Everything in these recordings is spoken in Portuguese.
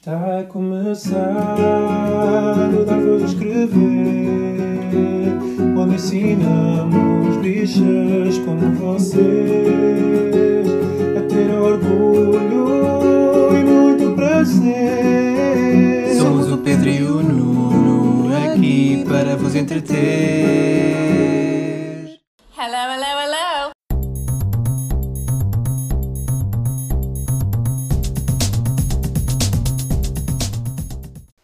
Está a começar o Dar Escrever, onde ensinamos bichas como vocês a ter orgulho e muito prazer. Somos o Pedro e o Nuno aqui para vos entreter.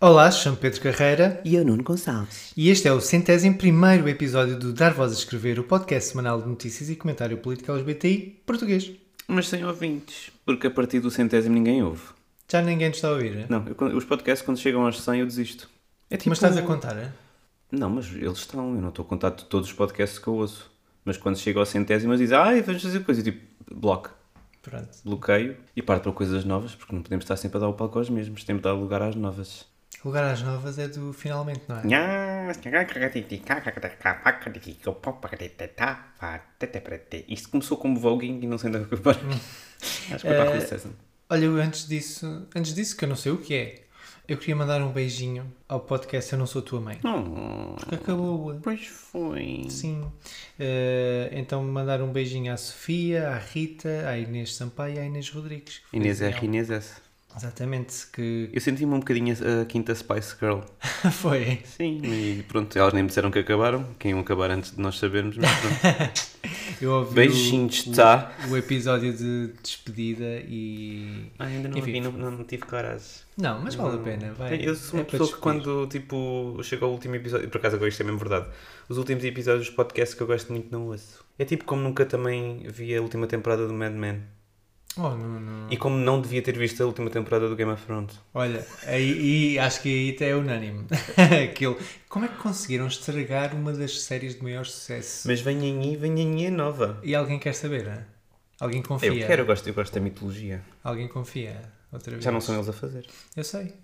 Olá, chamo Pedro Carreira E eu, Nuno Gonçalves. e este é o centésimo primeiro episódio do Dar Voz a Escrever, o podcast semanal de notícias e comentário político LGBTI português. Mas sem ouvintes, porque a partir do centésimo ninguém ouve. Já ninguém te está a ouvir, é? Não, eu os podcasts quando chegam aos 100 eu desisto. É tipo... mas estás a contar, é? Não, mas eles estão, eu não estou a contar de todos os podcasts que eu ouço. Mas quando chega ao centésimo eles dizem, ai, vamos fazer coisa, e tipo, bloco, Pronto. bloqueio e parto para coisas novas, porque não podemos estar sempre a dar o palco aos mesmos, temos de dar lugar às novas. Lugar às novas é do finalmente, não é? Isto começou como voguing e não sei onde é que acabar. Acho que foi para a César. Olha, eu antes disso, antes disso, que eu não sei o que é, eu queria mandar um beijinho ao podcast Eu Não Sou Tua Mãe. Oh, Porque acabou. pois foi. Sim. Eh, então mandar um beijinho à Sofia, à Rita, à Inês Sampaio e à Inês Rodrigues. Inês. R, Inês S. Exatamente, que Eu senti-me um bocadinho a, quinta Spice Girl. foi. Sim, e pronto, elas nem me disseram que acabaram, que iam acabar antes de nós sabermos, mas pronto. Eu ouvi Beijinhos, o, tá? o, o episódio de despedida e. Ah, ainda não Enfim. vi, não, não tive coragem. Não, mas vale a pena. Vai. Eu sou É uma para pessoa que quando, tipo, chega ao último episódio, por acaso agora isto é mesmo verdade, os últimos episódios dos podcasts que eu gosto muito não ouço. É tipo como nunca também vi a última temporada do Mad Men. Oh, não, não. E como não devia ter visto a última temporada do Game of Thrones. Olha, aí, e acho que aí até é unânime. Aquilo. Como é que conseguiram estragar uma das séries de maior sucesso? Mas vem aí, vem aí a nova. E alguém quer saber, hein? Alguém confia? Eu quero, eu gosto, eu gosto da mitologia. Alguém confia? Outra vez? Já não são eles a fazer. Eu sei.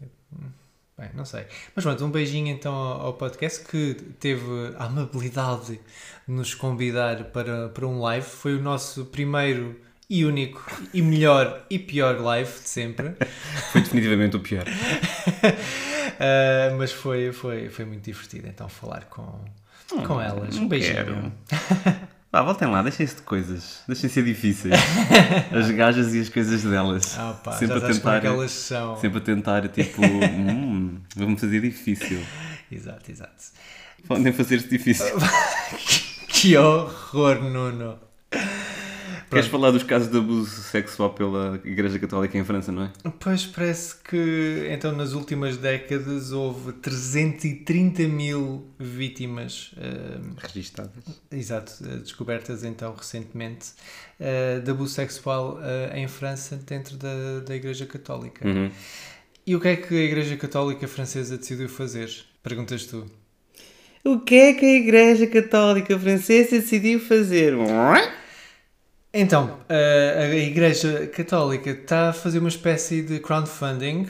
Bem, não sei. Mas pronto, um beijinho então ao ao podcast que teve a amabilidade de nos convidar para, para um live. Foi o nosso primeiro e único e melhor e pior live de sempre. Foi definitivamente o pior. Ah, mas foi, foi, foi muito divertido então falar com, com elas. Um beijinho. Vá, voltem lá, deixem-se de coisas. Deixem ser difíceis. As gajas e as coisas delas. Ah, pá, sempre, a é tentar, que elas são. sempre a tentar, tipo, hum, vamos fazer difícil. Exato, exato. Podem fazer-se difícil. Que horror, Nuno. Queres falar dos casos de abuso sexual pela Igreja Católica em França, não é? Pois parece que então nas últimas décadas houve 330 mil vítimas, eh, Registadas. exato, eh, descobertas então recentemente, eh, de abuso sexual eh, em França dentro da, da Igreja Católica. Uhum. E o que é que a Igreja Católica Francesa decidiu fazer? Perguntas tu. O que é que a Igreja Católica Francesa decidiu fazer? Então, a, a Igreja Católica está a fazer uma espécie de crowdfunding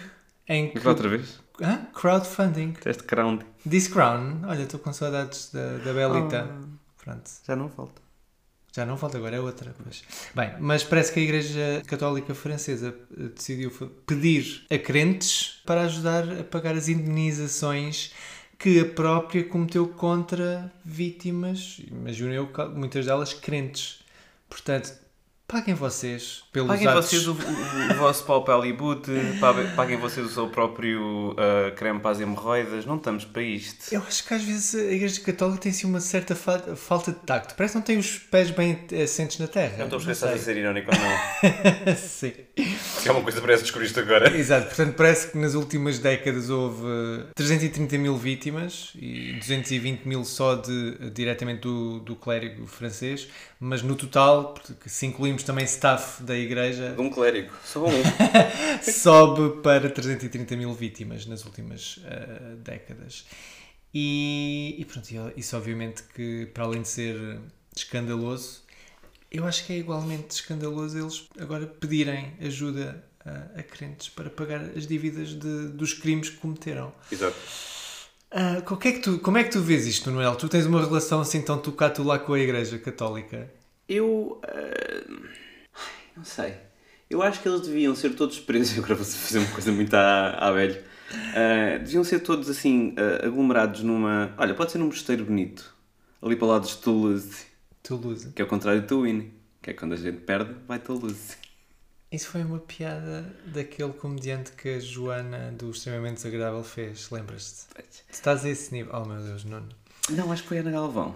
em que... Outra vez? Hã? Crowdfunding. Teste crown. This Crown. Olha, estou com saudades da, da Belita. Pronto. Já não falta. Já não falta, agora é outra. Pois. Bem, mas parece que a Igreja Católica Francesa eh, decidiu pedir a crentes para ajudar a pagar as indenizações que a própria cometeu contra vítimas, imagino eu, muitas delas crentes. Portanto, paguem vocês pelos Paguem atos... vocês o, o- o vosso pau para Hollywood, paguem- vocês o seu próprio ah, creme para as hemorroidas, não estamos para isto. Eu acho que às vezes a Igreja Católica tem assim uma certa fa- falta de tacto. Parece que não tem os pés bem assentes na terra. Não estou a se estás a ser irónico ou não. Sim. Se é uma coisa que parece que descobriste agora. Exato, portanto parece que nas últimas décadas houve 330 mil vítimas e 220 mil só de, diretamente do, do clérigo francês, mas no total, porque se incluímos também staff da igreja, De um clérigo, só um. sobe para 330 mil vítimas nas últimas ah, décadas. E, e pronto, isso obviamente que para além de ser escandaloso, eu acho que é igualmente escandaloso eles agora pedirem ajuda a, a crentes para pagar as dívidas de- dos crimes que cometeram. Exato. Ah, como, é que tu, como é que tu vês isto, Noel? Tu tens uma relação assim tão tu cá, tu lá com a Igreja Católica? Eu. ah, não sei. Eu acho que eles deviam ser todos presos. Agora vou fazer uma coisa muito à, à velho. Ah, deviam ser todos assim, aglomerados numa. Olha, pode ser num mosteiro bonito. Ali para o lado de Toulouse. Toulouse. Que é o contrário de Twin. Que é quando a gente perde, vai Toulouse. Isso foi uma piada daquele comediante que a Joana do Extremamente Desagradável fez, lembras-te? Tu estás a esse nível. Oh meu Deus, Nuno. Não, acho que foi a Ana Galvão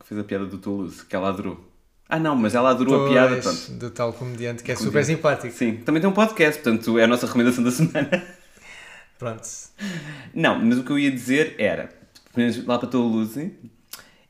que fez a piada do Toulouse, que ela adorou. Ah, não, mas ela adorou a piada, Pois, pronto. do tal comediante que é super Comediante. simpático. Sim, também tem um podcast, portanto é a nossa recomendação da semana. Pronto. Não, mas o que eu ia dizer era, lá para Toulouse,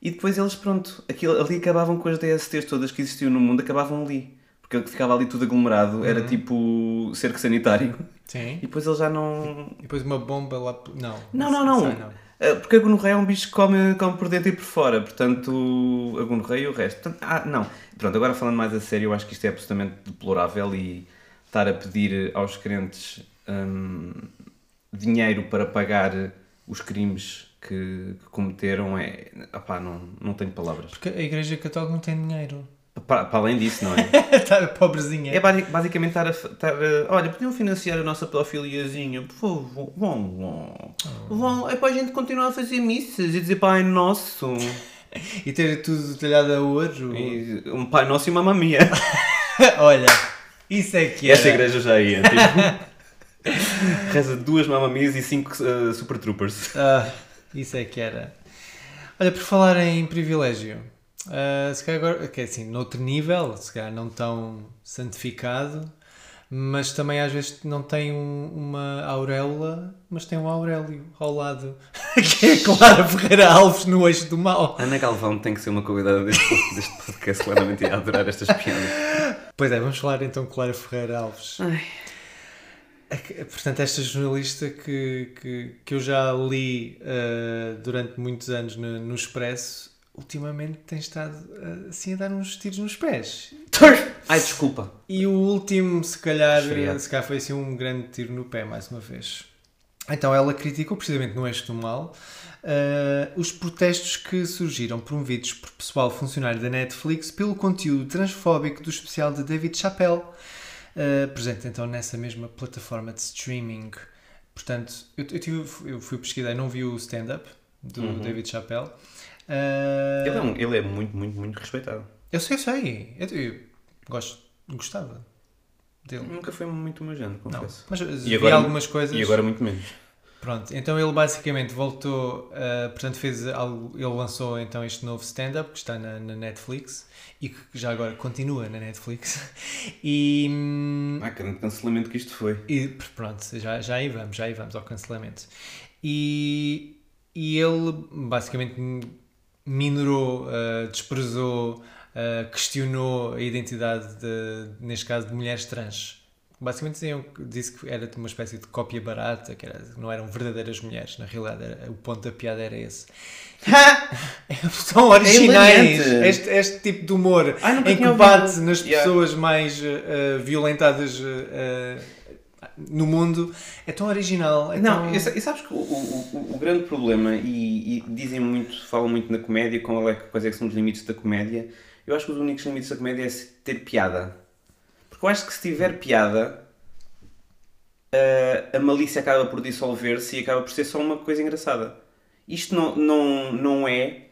e depois eles, pronto, aquilo, ali acabavam com as DSTs todas que existiam no mundo, acabavam ali. Porque o que ficava ali tudo aglomerado era tipo cerco sanitário. Sim. E depois eles já não... E depois uma bomba lá. Não. Não, não, não. sei, Ah, Porque a gonorreia é um bicho que come, come por dentro e por fora, portanto, a gonorreia e o resto. Portanto, ah, não. Pronto, agora falando mais a sério, eu acho que isto é absolutamente deplorável e estar a pedir aos crentes hum, dinheiro para pagar os crimes que, que cometeram é. Opá, não, não tenho palavras. Porque a Igreja Católica não tem dinheiro. Para, para além disso, não é? Está pobrezinha. É basi- basicamente estar a, estar a- Olha, podiam financiar a nossa pedofiliazinha, por favor. Vão, vão. Vão. É para a gente continuar a fazer missas e dizer Pai Nosso. E ter tudo talhado a ouro. E um Pai Nosso e uma mamia. Olha, isso é que E esta igreja já ia. Tipo, reza duas mamamias e cinco uh, Super Troopers. Ah, isso é que era. Olha, por falar em privilégio, ah, se calhar agora, que é assim, noutro nível, se calhar não tão santificado, mas também às vezes não tem um- uma auréola, mas tem um Aurélio ao lado, que é a Clara Ferreira Alves no eixo do mal. Ana Galvão tem que ser uma convidada deste, deste podcast, claramente ia adorar estas piadas. Pois é, vamos falar então de Clara Ferreira Alves. É que, Portanto, esta jornalista que, que, que eu já li ah, durante muitos anos no, no Expresso, ultimamente tem estado ah, assim a dar uns tiros nos pés. Ai, desculpa. E o último, se calhar, se calhar foi assim um grande tiro no pé, mais uma vez. Então ela criticou, precisamente no Eixo do Mal, ah, os protestos que surgiram promovidos por pessoal funcionário da Netflix pelo conteúdo transfóbico do especial de David Chappelle, ah, presente então nessa mesma plataforma de streaming. Portanto, eu, eu, tive, eu fui pesquisar, não vi o stand-up do Uhum. David Chappelle. Ah, Ele é, um- ele é muito, muito, muito respeitado. Eu sei, eu sei. Eu, eu gosto, gostava dele. Nunca foi muito meu género, Não, confesso. mas E vi agora- algumas coisas. E agora muito menos. Pronto, então ele basicamente voltou, uh, portanto fez algo, ele lançou então este novo stand-up que está na, na Netflix e que já agora continua na Netflix e, hum, Ah, grande cancelamento que isto foi. e pronto, já, já aí vamos, já aí vamos ao cancelamento. E, e ele basicamente minorou, uh, desprezou, uh, questionou a identidade, de, neste caso, de mulheres trans. Basicamente diziam, disse que era uma espécie de cópia barata, que era, não eram verdadeiras mulheres. Na realidade, era- o ponto da piada era esse. São originais! hilariante. este, este tipo de humor Ai, nunca em que bate ouvido. nas Yeah. pessoas mais uh, violentadas no mundo é tão original. É Não, tão... e sa- sabes que o, o, o- o grande problema, e, e dizem muito, falam muito na comédia, qual é, quais é que são os limites da comédia, eu acho que os únicos limites da comédia é ter piada. Porque eu acho que se tiver piada, a, a malícia acaba por dissolver-se e acaba por ser só uma coisa engraçada. Isto não, não, não é.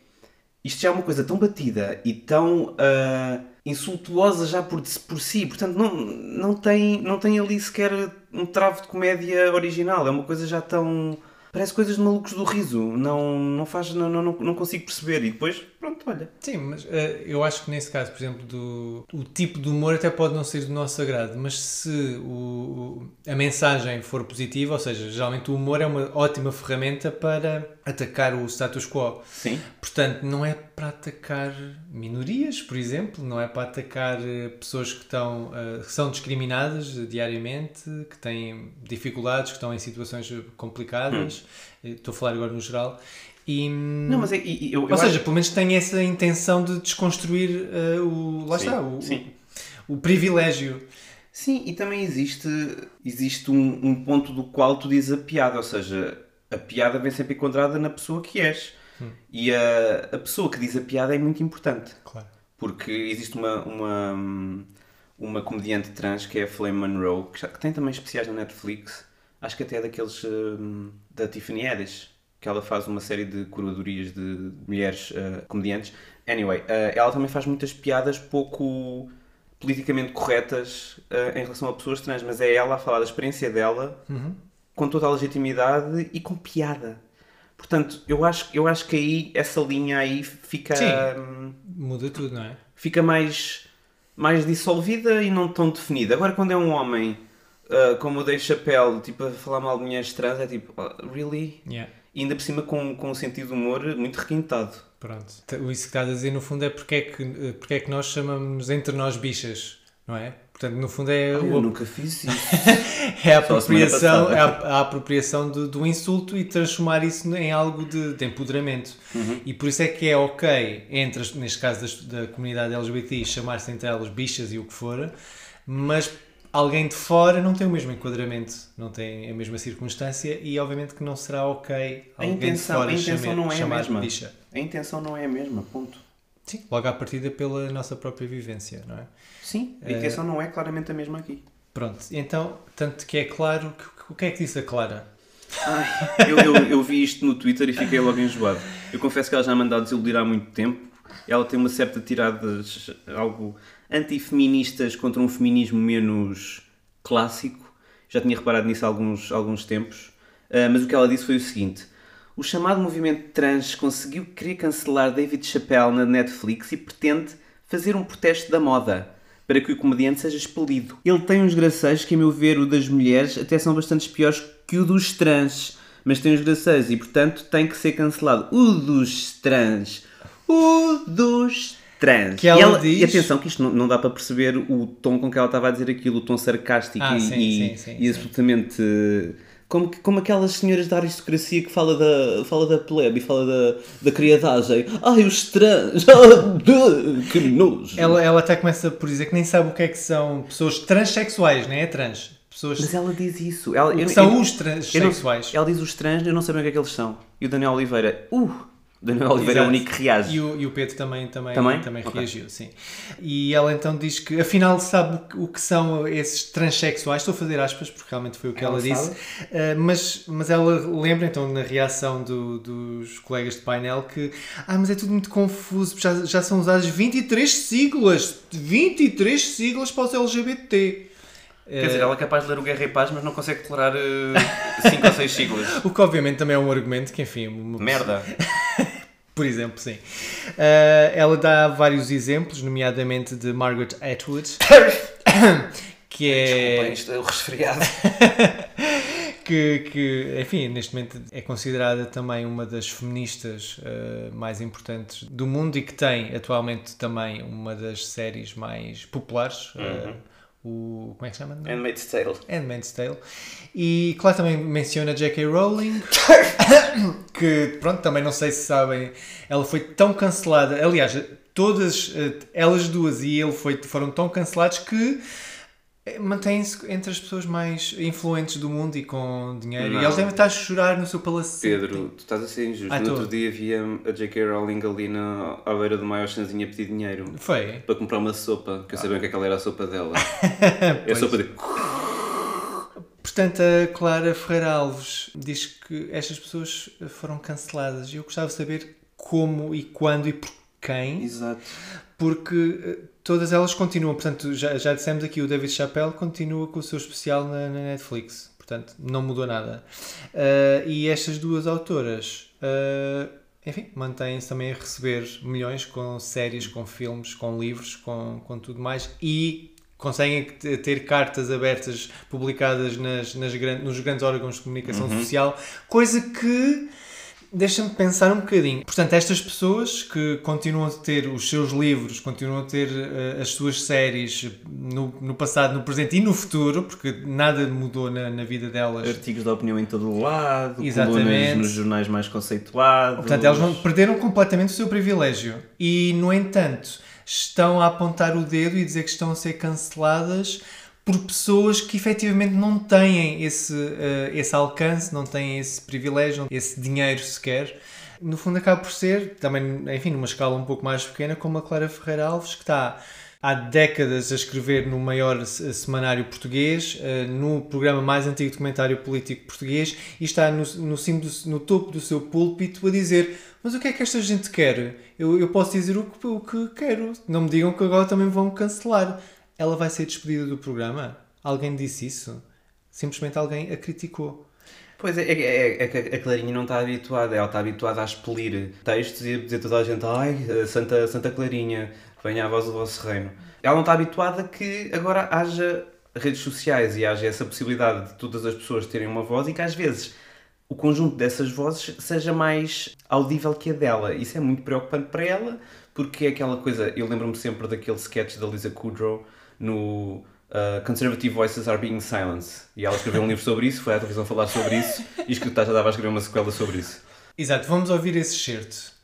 Isto já é uma coisa tão batida e tão ah, insultuosa já por, por si, portanto não, não, tem, não tem ali sequer um travo de comédia original, é uma coisa já tão. Parece coisas de malucos do riso, não, não faz, não, não, não consigo perceber. E depois, pronto, olha. Sim, mas eh, eu acho que nesse caso, por exemplo, do, o tipo de humor até pode não ser do nosso agrado, mas se o- a mensagem for positiva, ou seja, geralmente o humor é uma ótima ferramenta para atacar o status quo. Sim. Portanto, não é para atacar minorias, por exemplo, não é para atacar eh, pessoas que, estão, eh, que são discriminadas diariamente, que têm dificuldades, que estão em situações eh, complicadas. Eh, Estou a falar agora no geral. E, Não, mas é, e- eu, eu ou seja, acho- pelo menos tem essa intenção de desconstruir eh, o. Lá Sim, está, o, o, o privilégio. Sim, e também existe, existe um, um ponto do qual tu dizes a piada, ou seja, a piada vem sempre encontrada na pessoa que és. E a, a pessoa que diz a piada é muito importante, Claro. porque existe uma, uma, uma comediante trans que é a Flame Monroe, que, já- que tem também especiais na Netflix. Acho que até é daqueles hum, da Tiffany Haddish, que ela faz uma série de curadorias de mulheres uh, comediantes. Anyway, uh, ela também faz muitas piadas pouco politicamente corretas uh, em relação a pessoas trans, mas é ela a falar da experiência dela com toda a legitimidade e com piada. Portanto, eu acho, eu acho que aí essa linha aí fica, Sim. hum, Muda tudo, não é? fica mais, mais dissolvida e não tão definida. Agora, quando é um homem uh, como o Dave Chappelle, tipo, a falar mal de mulheres trans, é tipo, "Oh, really? Yeah. E ainda por cima com, com um sentido de humor muito requintado. Pronto. O isso que estás a dizer, no fundo, é porque é que, porque é que nós chamamos entre nós bichas, não é? Portanto, no fundo, é, Eu o- nunca fiz isso. é a a apropriação, é a, a apropriação do, do insulto e transformar isso em algo de, de empoderamento. Uhum. E por isso é que é ok, entre, as- neste caso das- da, comunidade LGBT, chamar-se entre elas bichas e o que for, mas alguém de fora não tem o mesmo enquadramento, não tem a mesma circunstância e obviamente que não será ok A alguém intenção, de fora a intenção chamar, não é a mesma. bicha. A intenção não é a mesma, ponto. Sim, logo à partida pela nossa própria vivência, não é? Sim, a Eh, intenção não é claramente a mesma aqui. Pronto, então, tanto que é claro, que- o que é que disse a Clara? Ai, eu, eu, eu vi isto no Twitter e fiquei logo enjoado. Eu confesso que ela já me anda a desiludir há muito tempo. Ela tem uma certa tiradas algo antifeministas contra um feminismo menos clássico. Já tinha reparado nisso há alguns, alguns tempos. Ah, mas o que ela disse foi o seguinte: o chamado movimento trans conseguiu querer cancelar David Chappelle na Netflix e pretende fazer um protesto da moda para que o comediante seja expelido. Ele tem uns graceiros que, a meu ver, o das mulheres até são bastante piores que o dos trans. Mas tem uns graceiros e, portanto, tem que ser cancelado. O dos trans. O dos trans. Que ela e, ela, diz- e atenção que isto não, não dá para perceber o tom com que ela estava a dizer aquilo, o tom sarcástico Ah, e, sim, e, sim, sim, e sim. absolutamente... Como, como aquelas senhoras da aristocracia que fala da, fala da plebe e fala da, da criadagem. Ai, os trans! Ah, que nojo! Ela, ela até começa por dizer que nem sabe o que é que são pessoas transexuais, não é? Trans. Pessoas Mas ela diz isso. Ela, eu- são eu- os transexuais. não- ela diz os trans, eu não sei bem o que é que eles são. E o Daniel Oliveira, uh! Daniel Oliveira é o Exato. único que reage. E o, e o Pedro também, também, Também? também, Ok. reagiu, sim. E ela então diz que afinal sabe o que- são esses transexuais, estou a fazer aspas porque realmente foi o que ela, Ela disse? Uh, mas, mas ela lembra então na reação do- dos colegas de painel que ah, mas é tudo muito confuso, já, já são usadas 23 siglas, 23 siglas para os LGBT. Quer dizer, ela é capaz de ler o Guerra e Paz, mas não consegue declarar 5 ou 6 siglas. O que obviamente também é um argumento que, enfim, uma Merda. Por exemplo, sim. Uh, ela dá vários exemplos, nomeadamente de Margaret Atwood, que Desculpem, é. isto é o resfriado. Que, que, enfim, neste momento é considerada também uma das feministas uh, mais importantes do mundo e que tem atualmente também uma das séries mais populares. uh, o, como é que se chama? Handmaid's Tale. Handmaid's Tale. E claro, também menciona J.K. Rowling, que pronto, também não sei se sabem, ela foi tão cancelada. Aliás, todas eh, elas duas e ele foi, foram tão cancelados que eh, mantêm-se entre as pessoas mais influentes do mundo e com dinheiro. Não. E eles devem estar a chorar no seu palacete. Pedro, tu estás a ser injusto. Ah, no tô. outro dia via a J.K. Rowling ali na, à beira do maior chanzinho a pedir dinheiro Foi. para comprar uma sopa, que eu sabia o que é que ela era a sopa dela. é a sopa de. Portanto, a Clara Ferreira Alves diz que estas pessoas foram canceladas. E eu gostava de saber como e quando e por quem. Exato. porque eh, todas elas continuam. Portanto, já, já dissemos aqui, o David Chappelle continua com o seu especial na, na Netflix. Portanto, não mudou nada. Ah, e estas duas autoras, ah, enfim, mantêm-se também a receber milhões com séries, com filmes, com livros, com, com tudo mais. E conseguem ter cartas abertas publicadas nas, nas nos grandes órgãos de comunicação social, coisa que deixa-me pensar um bocadinho. Portanto, estas pessoas que continuam a ter os seus livros, continuam a ter eh, as suas séries no, no passado, no presente e no futuro, porque nada mudou na, na vida delas. Artigos de opinião em todo o lado, Exatamente. colunas nos jornais mais conceituados. Portanto, elas não, perderam completamente o seu privilégio. E, no entanto, estão a apontar o dedo e dizer que estão a ser canceladas por pessoas que efetivamente não têm esse, eh, esse alcance, não têm esse privilégio, esse dinheiro sequer. No fundo, acaba por ser, também, enfim, numa escala um pouco mais pequena, como a Clara Ferreira Alves, que está há décadas a escrever no maior se- semanário português, eh, no programa mais antigo documentário político português, e está no, no, do- no topo do seu púlpito a dizer: Mas o que é que esta gente quer? Eu, eu posso dizer o que, o que quero. Não me digam que agora também vão cancelar. Ela vai ser despedida do programa? Alguém disse isso? Simplesmente alguém a criticou. Pois é, é, é- é a Clarinha não está habituada, ela está habituada a expelir textos e a dizer toda a gente, ai, Santa, Santa Clarinha, venha a voz do vosso reino. Ela não está habituada que agora haja redes sociais e haja essa possibilidade de todas as pessoas terem uma voz e que às vezes o conjunto dessas vozes seja mais audível que a dela. Isso é muito preocupante para ela, porque é aquela coisa, eu lembro-me sempre daquele sketch da Lisa Kudrow no uh, Conservative Voices Are Being Silenced. E ela escreveu um livro sobre isso, foi à televisão falar sobre isso, e escritor já estava a escrever uma sequela sobre isso. Exato, vamos ouvir esse excerto.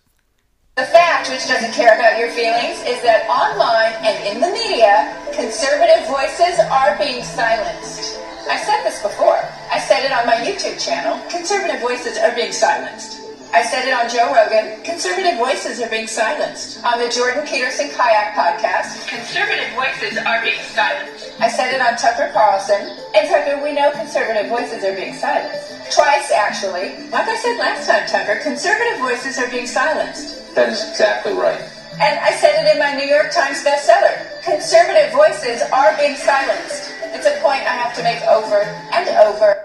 The fact, which doesn't care about your feelings, is that online and in the media, conservative voices are being silenced. I said this before. I said it on my YouTube channel. Conservative voices are being silenced. I said it on Joe Rogan. Conservative voices are being silenced. On the Jordan Peterson Kayak podcast. Conservative voices are being silenced. I said it on Tucker Carlson. And Tucker, we know conservative voices are being silenced. Twice, actually. Like I said last time, Tucker, conservative voices are being silenced. That is exactly right. And I said it in my New York Times bestseller. Conservative voices are being silenced. It's a point I have to make over and over.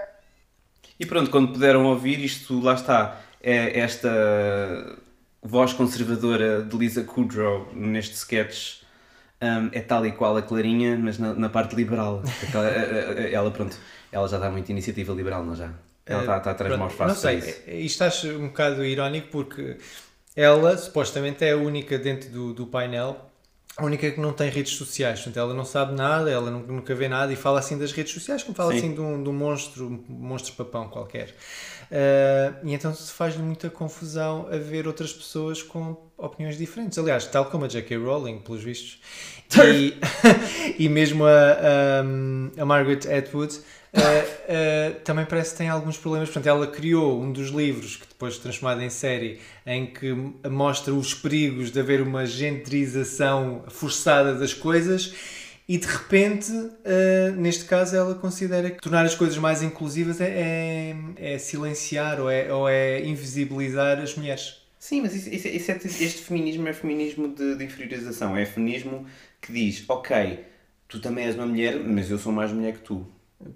E pronto, quando puderam ouvir isto, lá está, é esta voz conservadora de Lisa Kudrow neste sketch hum, é tal e qual a Clarinha, mas na, na parte liberal. Aquela- a- a- ela, pronto, ela já dá muita iniciativa liberal, não já? Ela está, está atrás Eh, Pronto, passos Não sei, é- isto acho um bocado irónico porque ela supostamente é a única dentro do, do painel, a única que não tem redes sociais, portanto ela não sabe nada, ela nunca, nunca vê nada e fala assim das redes sociais como fala Sim. assim de um, de um monstro, um monstro papão qualquer. Ah, e então se faz-lhe muita confusão a ver outras pessoas com opiniões diferentes. Aliás, tal como a J.K. Rowling, pelos vistos, e, e mesmo a, a, a Margaret Atwood. ah, ah, também parece que tem alguns problemas. Portanto, ela criou um dos livros que depois transformado em série em que mostra os perigos de haver uma gentrização forçada das coisas e de repente, ah, neste caso, ela considera que tornar as coisas mais inclusivas é, é- é silenciar ou é, ou é invisibilizar as mulheres. Sim, mas isso, isso- isso é- este feminismo é feminismo de, de inferiorização. É feminismo que diz, ok, tu também és uma mulher, mas eu sou mais mulher que tu.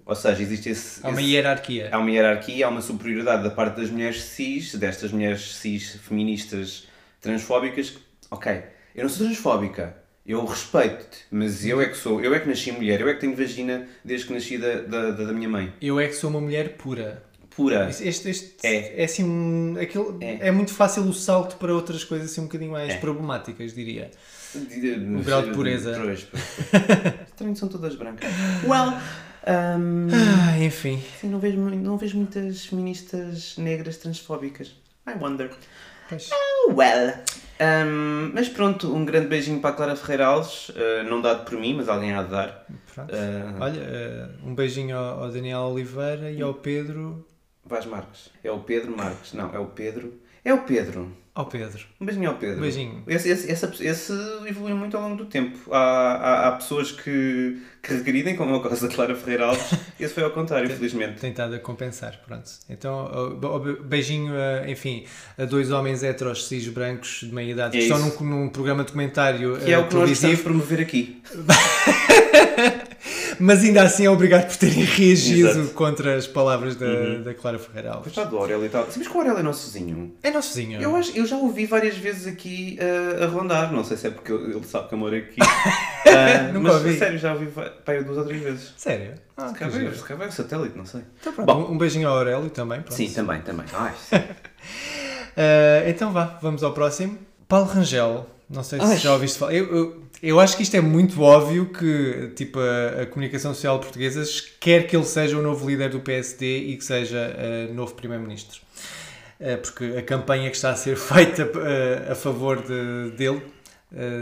Ou seja, existe esse... Há uma esse- hierarquia. Há uma hierarquia, há uma superioridade da parte das mulheres cis, destas mulheres cis feministas transfóbicas. Ok, eu não sou transfóbica, eu respeito-te, mas eu é que sou, eu é que nasci mulher, eu é que tenho vagina desde que nasci da, da, da minha mãe. Eu é que sou uma mulher pura. Pura. Este, este, É. é. assim um, aquele, É. é. muito fácil o salto para outras coisas assim um bocadinho mais É. problemáticas, diria. O grau de pureza. Estranho, são todas brancas. Well, um, Ah, enfim. sim, não, vejo, não vejo muitas feministas negras transfóbicas. I wonder. Pois. Oh, well. Um, mas pronto, um grande beijinho para a Clara Ferreira Alves. uh, não dado por mim, mas alguém há de dar. Uh, Olha, eh, um beijinho ao, ao Daniel Oliveira e ao Pedro. Vaz Marques. É o Pedro Marques. Não, é o Pedro. É o Pedro. Ao Pedro. Um beijinho ao Pedro. Um beijinho. Esse, esse, essa- esse evolui muito ao longo do tempo. Há, há, há pessoas que, que regridem, como é o caso da Clara Ferreira Alves. Esse foi ao contrário, felizmente. Tentado a compensar, pronto. Então, beijinho, a, enfim, a dois homens heteros cis brancos de meia idade É que estão isso. num, num programa de documentário Que é eh, o que nós estamos promover aqui. mas ainda assim é obrigado por terem reagido Exato. Uhum. contra as palavras da, da Clara Ferreira Alves. Coitado do Aurélio e tal. Sabes que o Aurélio é nosso vizinho? É nosso vizinho. Eu, acho, eu já ouvi várias vezes aqui uh, a rondar. Não sei se é porque ele sabe que eu moro aqui. Uh, Nunca mas, ouvi. sério, já ouvi eu duas ou três vezes. Sério? Ah, Se calhar se calhar o satélite, não sei. Então pronto, Bom. um beijinho ao Aurélio também. Pronto. Sim, também, também. Ai, sim. Ah, então vá, vamos ao próximo. Paulo Rangel, não sei se Ai. já ouviste falar. Eu, eu, eu acho que isto é muito óbvio que tipo, a, a comunicação social portuguesa quer que ele seja o novo líder do PSD e que seja ah, novo primeiro-ministro. Ah, porque a campanha que está a ser feita ah, a favor de- dele,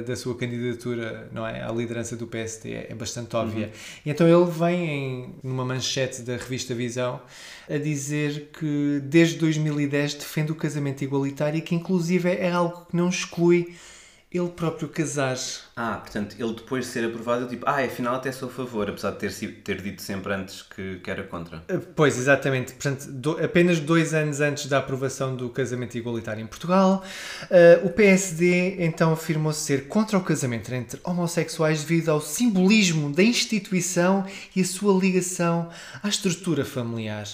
da sua candidatura não é, à liderança do PSD, é, é bastante óbvia. E então ele vem em, numa manchete da revista Visão a dizer que desde 2010 defende o casamento igualitário e que inclusive é algo que não exclui ele próprio casar. Ah, portanto, ele depois de ser aprovado, ele tipo, ah, afinal até sou a favor, apesar de ter, ter dito sempre antes que, que era contra. Uh, Pois, exatamente. Portanto, do- apenas dois anos antes da aprovação do casamento igualitário em Portugal, uh, o PSD então afirmou ser contra o casamento entre homossexuais devido ao simbolismo da instituição e a sua ligação à estrutura familiar.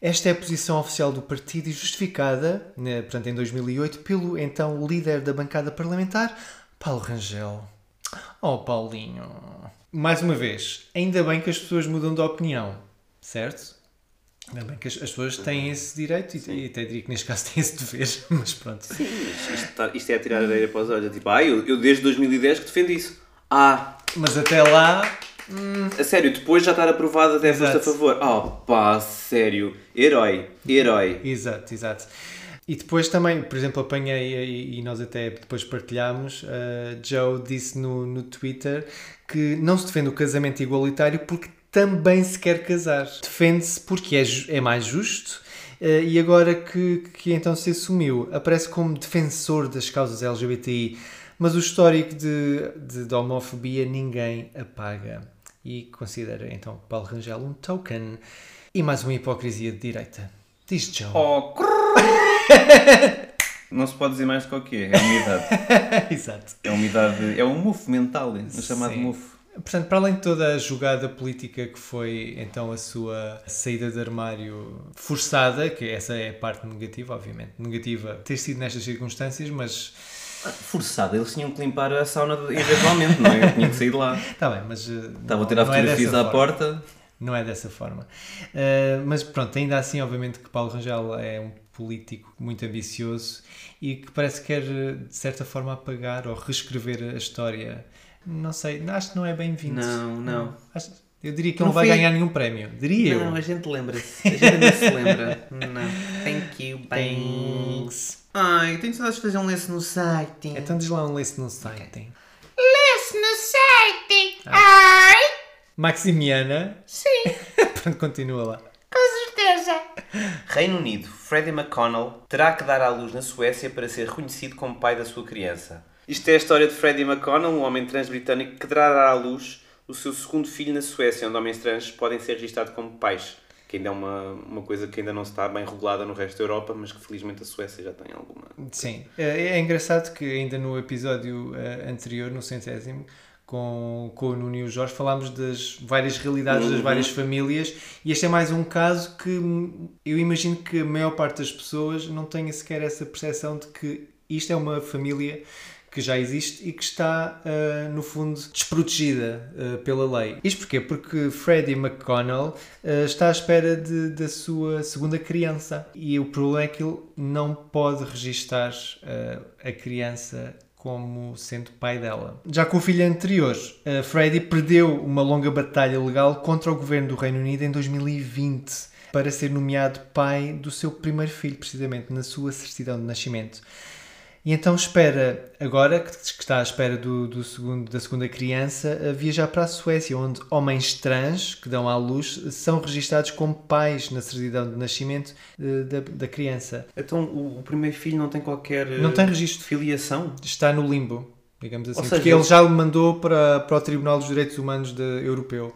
Esta é a posição oficial do partido e justificada, né, portanto, em 2008, pelo então líder da bancada parlamentar, Paulo Rangel. Oh, Paulinho. Mais uma vez, ainda bem que as pessoas mudam de opinião, certo? Ainda bem que as, as pessoas têm esse direito e, e até diria que neste caso têm esse dever, mas pronto. Isto, tá- isto é tirar areia para os olhos, tipo, ah, eu, eu desde 2010 que defendo isso. Ah, Mas até lá, a sério, depois de já estar aprovado até foste a favor. Oh, pá, sério. Herói, herói. Exato, exato. E depois também, por exemplo, apanhei e, nós até depois partilhámos, uh, Joe disse no, no Twitter que não se defende o casamento igualitário porque também se quer casar. Defende-se porque é, é mais justo uh, e agora que, que então se assumiu, aparece como defensor das causas LGBTI, mas o histórico de, de, de homofobia ninguém apaga. E considera então Paulo Rangel um token e mais uma hipocrisia de direita. Diz Joe. Oh. Não se pode dizer mais do que o quê? É umidade. Exato. É umidade. É um mufo mental, o chamado Sim. mufo. Portanto, para além de toda a jogada política que foi então a sua saída de armário forçada, que essa é a parte negativa, obviamente, negativa ter sido nestas circunstâncias, mas Forçado, eles tinham que limpar a sauna de- eventualmente, não é? Eu tinha que sair de lá. está bem, mas uh, Estava a não- tirar não é fotografias dessa à forma. porta. Não é dessa forma. Uh, mas pronto, ainda assim, obviamente, que Paulo Rangel é um político muito ambicioso e que parece que quer, de certa forma, apagar ou reescrever a história. Não sei, acho que não é bem-vindo. Não, não. Acho- eu diria que Não não vai foi- ganhar nenhum prémio. Diria eu. Não, a gente lembra-se. A gente ainda se lembra. Não. Thank you, bye. Thanks. Ai, tenho saudades de fazer um lenço no site. Então diz lá um lace no site. Lê-se no site. Ai, Maximiana. sim, Pronto, continua lá. com certeza. Reino Unido. Freddie McConnell terá que dar à luz na Suécia para ser reconhecido como pai da sua criança. Isto é a história de Freddie McConnell, um homem trans britânico que terá dar à luz o seu segundo filho na Suécia, onde homens trans podem ser registados como pais. Que ainda é uma, uma coisa que ainda não está bem regulada no resto da Europa, mas que felizmente a Suécia já tem alguma. Sim. É é engraçado que ainda no episódio eh, anterior, no centésimo, com, com o Nuno e o Jorge, falámos das várias realidades das Uhum. várias famílias e este é mais um caso que eu imagino que a maior parte das pessoas não tenha sequer essa percepção de que isto é uma família que já existe e que está, ah, no fundo, desprotegida ah, pela lei. Isto porquê? Porque Freddie McConnell ah, está à espera de- da sua segunda criança e o problema é que ele não pode registar a criança como sendo pai dela. Já com o filho anterior, ah, Freddie perdeu uma longa batalha legal contra o governo do Reino Unido em 2020 para ser nomeado pai do seu primeiro filho, precisamente na sua certidão de nascimento. E então espera, agora que está à espera do, do segundo, da segunda criança, a viajar para a Suécia, onde homens trans que dão à luz são registados como pais na certidão de nascimento eh, da, da criança. Então o, o primeiro filho não tem qualquer. Não tem registro. filiação? Está no limbo, digamos assim. Ou seja, porque ele já o mandou para, para o Tribunal dos Direitos Humanos de, Europeu,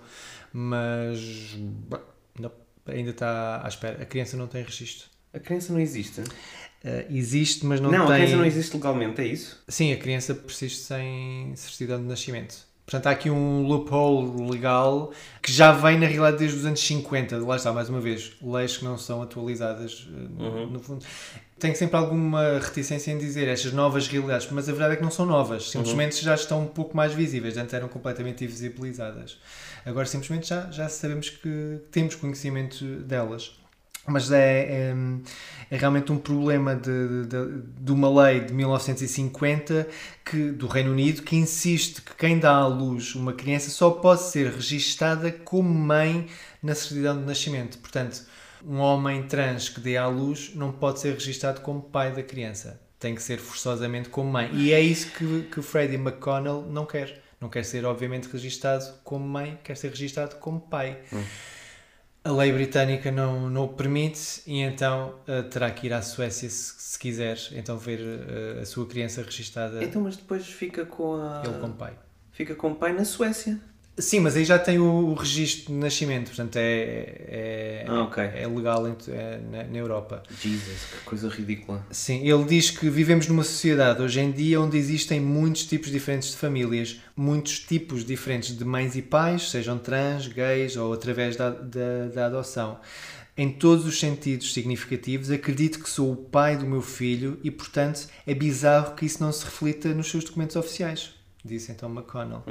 mas não, ainda está à espera. A criança não tem registro. A criança não existe. Eh, existe, mas não, Não, a tem. criança não existe legalmente, é isso? Sim, a criança persiste sem certidão de nascimento. Portanto, há aqui um loophole legal que já vem na realidade desde os anos 50. Lá está, mais uma vez, leis que não são atualizadas, eh, no, no fundo. Tenho sempre alguma reticência em dizer estas novas realidades, mas a verdade é que não são novas. Simplesmente já estão um pouco mais visíveis. Antes eram completamente invisibilizadas. Agora, simplesmente, já, já sabemos que temos conhecimento delas. Mas é, é, é realmente um problema de, de, de uma lei de 1950 que, do Reino Unido que insiste que quem dá à luz uma criança só pode ser registada como mãe na certidão de nascimento. Portanto, um homem trans que dê à luz não pode ser registado como pai da criança. Tem que ser forçosamente como mãe. E é isso que, que Freddie McConnell não quer. Não quer ser, obviamente, registado como mãe, quer ser registado como pai. A lei britânica não, não o permite e então uh, terá que ir à Suécia se, se quiser, então ver uh, a sua criança registada, Então, mas depois fica com a. ele como pai. Fica com o pai na Suécia. Sim, mas aí já tem o, o registro de nascimento, portanto é, é, Ah, ok. é legal em, é, na, na Europa. Jesus, que coisa ridícula. Sim, ele diz que vivemos numa sociedade hoje em dia onde existem muitos tipos diferentes de famílias, muitos tipos diferentes de mães e pais, sejam trans, gays ou através da, da, da adoção. Em todos os sentidos significativos, acredito que sou o pai do meu filho e, portanto, é bizarro que isso não se reflita nos seus documentos oficiais, disse então McConnell.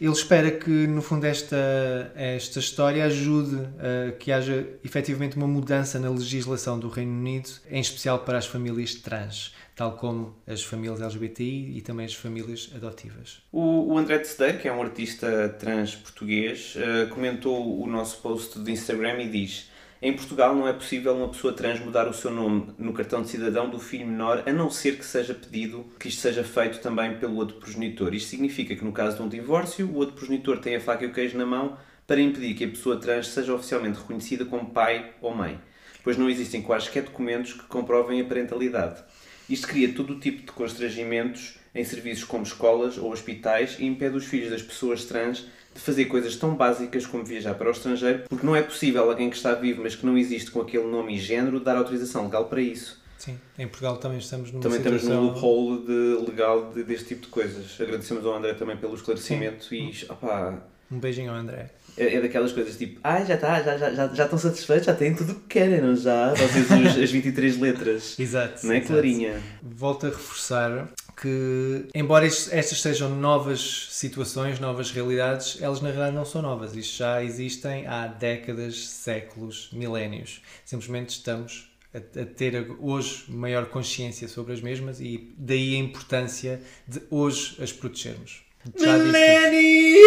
Ele espera que, no fundo, esta, esta história ajude a que haja efetivamente uma mudança na legislação do Reino Unido, em especial para as famílias trans, tal como as famílias LGBTI e também as famílias adotivas. O, o André Tsedei, que é um artista trans português, eh, comentou o nosso post do Instagram e diz: Em Portugal não é possível uma pessoa trans mudar o seu nome no cartão de cidadão do filho menor, a não ser que seja pedido que isto seja feito também pelo outro progenitor. Isto significa que no caso de um divórcio, o outro progenitor tem a faca e o queijo na mão para impedir que a pessoa trans seja oficialmente reconhecida como pai ou mãe, pois não existem quaisquer documentos que comprovem a parentalidade. Isto cria todo o tipo de constrangimentos em serviços como escolas ou hospitais e impede os filhos das pessoas trans de fazer coisas tão básicas como viajar para o estrangeiro, porque não é possível alguém que está vivo mas que não existe com aquele nome e género dar autorização legal para isso. Sim, em Portugal também estamos numa Também estamos situação... no loophole de, legal de- deste tipo de coisas. Agradecemos ao André também pelo esclarecimento e opá, Um beijinho ao André. é, é daquelas coisas tipo, ah, já está, já, já, já, já estão satisfeitos, já têm tudo o que querem, não já? Vocês os, as 23 letras. Exato. Não é, exato. Clarinha? Volto a reforçar que, embora est- estas sejam novas situações, novas realidades, elas na realidade não são novas. Isto já existem há décadas, séculos, milénios. Simplesmente estamos a, ter hoje maior consciência sobre as mesmas e daí a importância de hoje as protegermos. Millennium!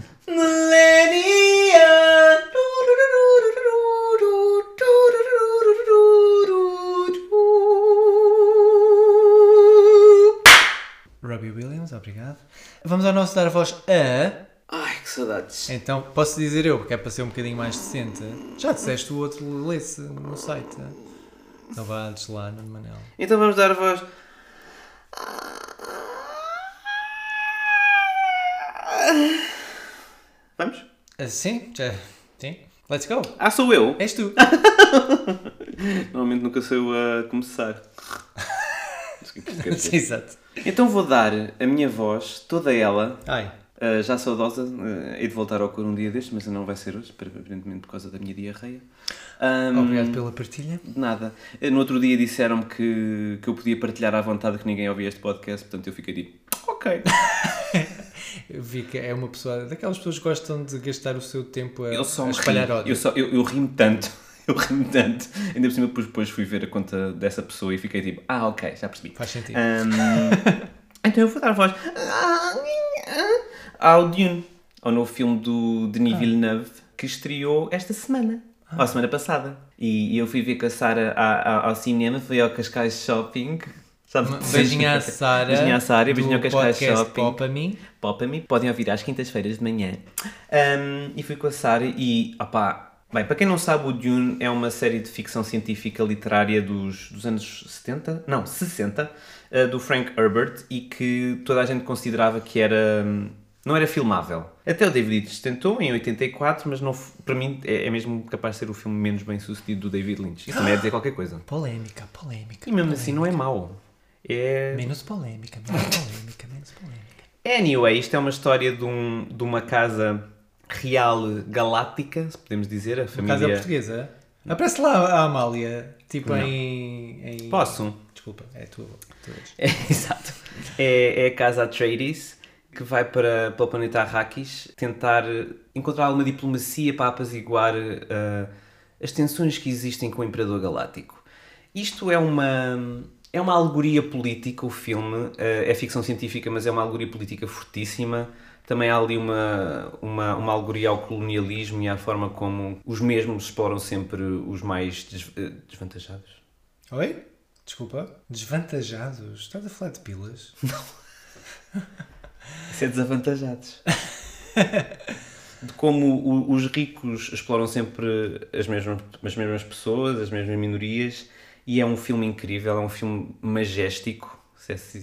Millennium! Williams, obrigado. Vamos ao nosso dar a voz a. Ai, que saudades. Então, posso dizer eu, porque é para ser um bocadinho mais decente. Já disseste o outro, lê-se no site. Não vá antes lá, Nuno Manel. Então vamos dar a voz. Vamos? Ah, sim, já. Sim. Let's go. Ah, sou eu? És tu. Normalmente nunca sou eu a começar. Quer dizer. Exato. então vou dar a minha voz, toda ela, Ai, Uh, já saudosa, uh, hei de voltar ao cor um dia destes, mas não vai ser hoje, aparentemente por causa da minha diarreia. Um, obrigado pela partilha. De nada. Uh, No outro dia disseram-me que, que eu podia partilhar à vontade que ninguém ouvia este podcast, portanto eu fiquei tipo, ok. Eu vi que é uma pessoa, daquelas pessoas que gostam de gastar o seu tempo a, Eu só a espalhar ódio. Eu, só, eu, eu ri-me tanto. Eu ri-me tanto. Ainda por cima, depois, depois fui ver a conta dessa pessoa e fiquei tipo, ah, ok, já percebi. Faz sentido. Um, então eu vou dar a voz ao Dune, ao novo filme do Denis Villeneuve, que estreou esta semana, ou a semana passada. E, e eu fui ver com a Sara ao cinema, fui ao Cascais Shopping. Sabe? Beijinho à Sara. Beijinho à Sara, do beijinho ao Cascais Shopping. Pop a mim. Pop-me, podem ouvir às quintas-feiras de manhã. Um, e fui com a Sara e, opá, bem, para quem não sabe, o Dune é uma série de ficção científica literária dos, dos anos 70, não, 60, uh, do Frank Herbert e que toda a gente considerava que era, hum, não era filmável. Até o David Lynch tentou em 84, mas não, para mim é, é mesmo capaz de ser o filme menos bem sucedido do David Lynch. Isso também é dizer qualquer coisa. Polémica, polémica. E mesmo assim não é mau. É... Menos polémica, menos polémica, menos polémica. Anyway, isto é uma história de, um, de uma casa real galáctica, se podemos dizer, a Por família... causa portuguesa. Aparece lá a Amália, tipo Não. em, em- Posso? Desculpa, é tu. É, exato. É, é a casa Atreides que vai para, para o planeta Arrakis tentar encontrar alguma diplomacia para apaziguar eh, as tensões que existem com o Imperador Galáctico. Isto é uma, é uma alegoria política, o filme. eh, é ficção científica, mas é uma alegoria política fortíssima. Também há ali uma, uma, uma alegoria ao colonialismo e à forma como os mesmos exploram sempre os mais des- eh, desvantajados. Oi? Desculpa. Desvantajados? Estás a falar de pilas? Isso é desavantajados. de como os ricos exploram sempre as mesmas, as mesmas pessoas, as mesmas minorias, e é um filme incrível, é um filme magéstico. Se se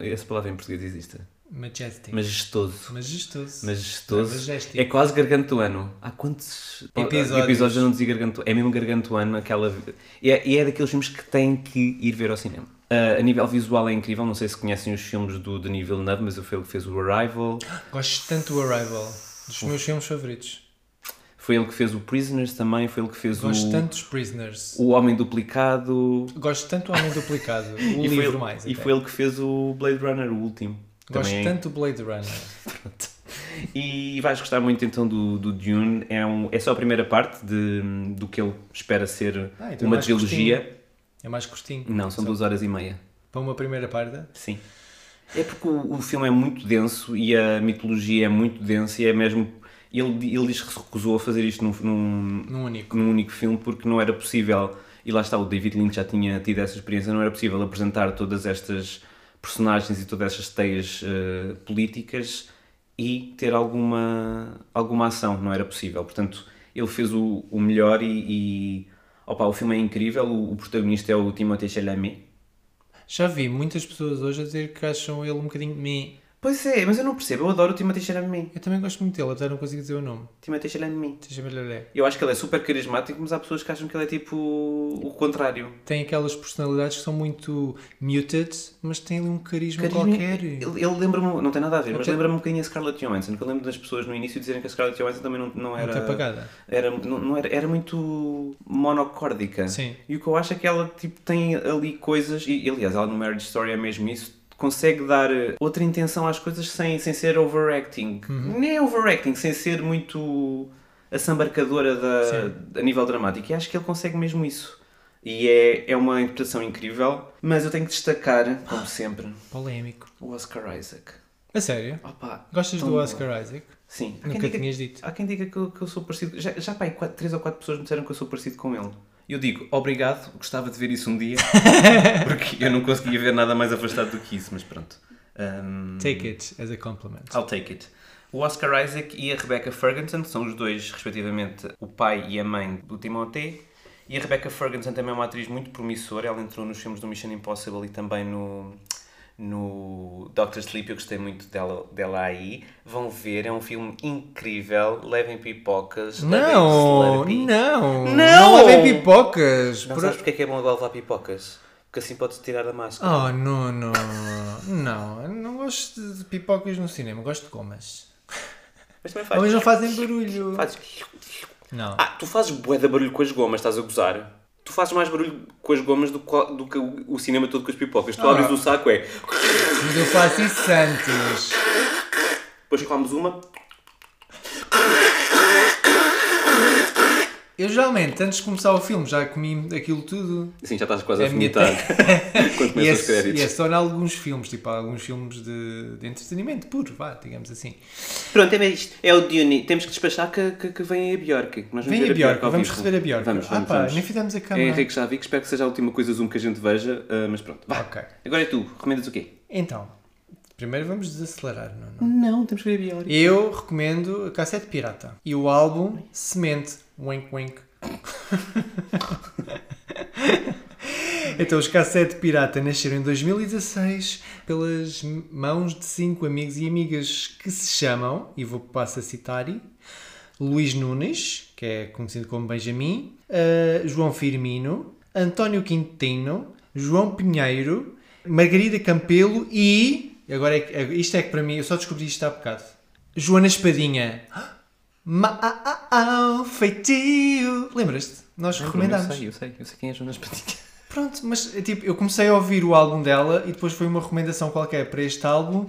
essa palavra em português existe. Majestic. Majestoso. Majestoso. Majestoso. É majestic. É quase gargantuano. Há quantos Episódios. episódios eu não dizia gargantuano? É mesmo gargantuano aquela. E é, é daqueles filmes que têm que ir ver ao cinema. Ah, a nível visual é incrível, não sei se conhecem os filmes do Denis Villeneuve, mas foi ele que fez o Arrival. Gosto tanto do Arrival. Dos meus filmes favoritos. Foi ele que fez o Prisoners também, foi ele que fez Gosto o, tanto dos Prisoners. o Homem Duplicado. Gosto tanto do Homem Duplicado. O e, livro ele, mais. e até. foi ele que fez o Blade Runner, o último. Gosto Também é- tanto do Blade Runner. E vais gostar muito então do, do Dune. É, um, é só a primeira parte de, do que ele espera ser Ah, então é uma mais trilogia. É mais curtinho. Não, são Só duas horas e meia. Para uma primeira parte. Sim. É porque o, o filme é muito denso e a mitologia é muito densa e é mesmo. Ele, ele diz que se recusou a fazer isto num, num, Num único. num único filme porque não era possível. E lá está, o David Lynch já tinha tido essa experiência, não era possível apresentar todas estas personagens e todas estas teias eh, políticas e ter alguma, alguma ação, não era possível. Portanto, ele fez o, o melhor e, e opa, o filme é incrível. O, o protagonista é o Timothée Chalamet. Já vi muitas pessoas hoje a dizer que acham ele um bocadinho me. Pois é, mas eu não percebo, eu adoro o Timothée Chalamet. Eu também gosto muito dele, apesar de não conseguir dizer o nome. Timothée Chalamet. Ler. Eu acho que ele é super carismático, mas há pessoas que acham que ele é tipo o contrário. Tem aquelas personalidades que são muito muted, mas tem ali um carisma, Carisma- qualquer. Ele, ele lembra-me, não tem nada a ver, mas Ok. lembra-me um bocadinho a Scarlett Johansson, que eu lembro das pessoas no início dizerem que a Scarlett Johansson também não, não era. Muito apagada. Era, não, não era, era muito monocórdica. Sim. E o que eu acho é que ela tipo, tem ali coisas, e aliás, ela no Marriage Story é mesmo isso, consegue dar eh, outra intenção às coisas sem, sem ser overacting. Uhum. Nem é overacting, sem ser muito assambarcadora da, Sim. a nível dramático. E acho que ele consegue mesmo isso. E é, é uma interpretação incrível, mas eu tenho que destacar, como sempre, Polémico. o Oscar Isaac. A sério? Opa, Gostas do. Oscar Isaac? Sim. Há Nunca diga- tinhas dito. Há quem diga que eu, que eu sou parecido. Já, já pá, aí quatro, três ou quatro pessoas me disseram que eu sou parecido com ele. Eu digo, obrigado, gostava de ver isso um dia, porque eu não conseguia ver nada mais afastado do que isso, mas pronto. Um, Take it as a compliment. I'll take it. O Oscar Isaac e a Rebecca Ferguson são os dois, respectivamente, o pai e a mãe do Timothée. E a Rebecca Ferguson também é uma atriz muito promissora. Ela entrou nos filmes do Mission Impossible e também no Doctor Sleep. Eu gostei muito dela, dela aí. Vão ver, é um filme incrível. Levem pipocas. levem Não, Slurpee. não, Não! não levem pipocas. Não Por- sabes porque é que é bom agora levar pipocas? Porque assim podes tirar a máscara. Oh, não, não, não, não gosto de pipocas no cinema, gosto de gomas. Mas também Mas fazes. não fazem barulho. fazes. Não. Ah, tu fazes bué de barulho com as gomas, estás a gozar? Tu fazes mais barulho com as gomas do, que- do que o, o cinema todo com as pipocas. Tu Ah. abres o saco, é. Mas eu faço isso antes. Depois comes uma. Eu geralmente, antes de começar o filme, já comi aquilo tudo. Assim, já estás quase É a vomitar. Quando E começam é, os créditos. e é só em alguns filmes, tipo alguns filmes de, de entretenimento puro, vá, digamos assim. Pronto, é isto. É o Dune. Temos que despachar que, que, que vem a Bjork. Nós Vem a Bjork, vamos vivo. receber a Bjork. Vamos, vamos, ah pá, vamos. nem fizemos a É cama. Henrique que espero que seja a última coisa Zoom que a gente veja, ah, mas pronto. Vá. Ok. Agora é tu, recomendas o quê? Então, primeiro vamos desacelerar, não, não. Não, temos que ver a Bjork. Eu recomendo a Cassete Pirata e o álbum Semente. Wink Wink. então, os Cassete Pirata nasceram em 2016 pelas mãos de cinco amigos e amigas que se chamam, e vou passar a citar, Luís Nunes, que é conhecido como Benjamin, eh, João Firmino, António Quintino, João Pinheiro, Margarida Campelo e. Agora é isto é que para mim, eu só descobri isto há bocado. Joana Espadinha. Mau feitio. Lembras-te? Nós Eu recomendámos. sei, eu sei, eu sei quem é Jonas Patinha. Pronto, mas tipo, eu comecei a ouvir o álbum dela e depois foi uma recomendação qualquer para este álbum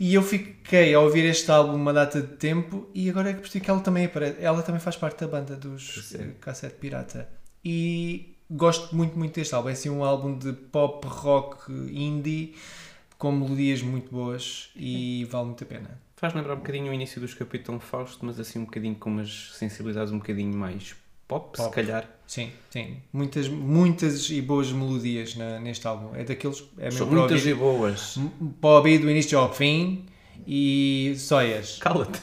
e eu fiquei a ouvir este álbum uma data de tempo e agora é que percebi que ela também aparece, ela também faz parte da banda dos eh, Cassete Pirata e gosto muito, muito deste álbum. É assim um álbum de pop rock indie com melodias muito boas e vale muito a pena. Faz lembrar um bocadinho o início dos Capitão Fausto, mas assim um bocadinho com umas sensibilidades um bocadinho mais pop, se Pop. calhar. Sim, sim. Muitas, muitas e boas melodias na- neste álbum. É daqueles. É São muitas ouvir- e boas. para ouvir do início ao fim E Soias. Cala-te.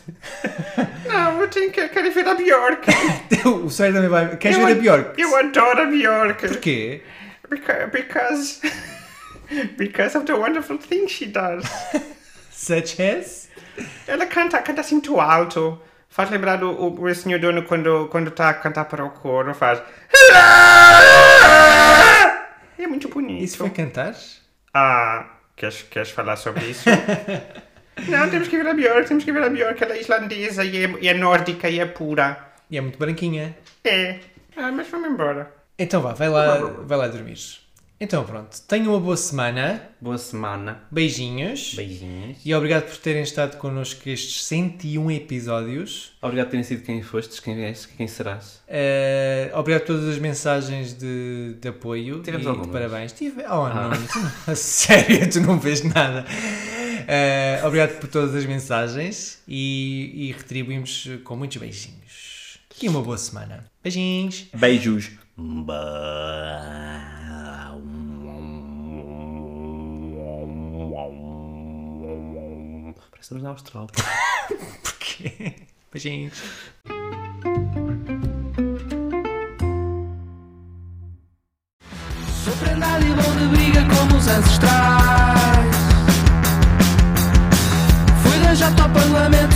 Não, eu tenho que, quero ver a Bjork. o Soias também vai. Queres Eu ver a Bjork? Eu adoro a Bjork. Porquê? Because, because, because of the wonderful things she does. Such as? Ela canta, canta assim muito alto. Faz lembrar o, o, senhor dono quando, quando tá a cantar para o coro. Faz... É muito bonito. Isso foi cantar? Ah, queres, queres falar sobre isso? Não, temos que ver a Björk, temos que ver a Björk. Ela é islandesa e é, e é nórdica e é pura. E é muito branquinha. É. Ah, mas vamos embora. Então vá, vai lá, vai lá dormir. Então pronto, tenham uma boa semana. Boa semana. Beijinhos. Beijinhos. E obrigado por terem estado connosco estes 101 episódios. Obrigado por terem sido quem fostes, quem és, quem serás. Eh, obrigado por todas as mensagens de, de apoio Tivemos e algumas. parabéns. Tive... Oh, não, tu não- a sério, tu não vês nada. Eh, obrigado por todas as mensagens e, e retribuímos com muitos beijinhos. E uma boa semana. Beijinhos. Beijos. Parece estamos na Austrália. Porquê? Beijinhos. Sou prendado e bom de briga como os ancestrais. Fui da jato ao parlamento.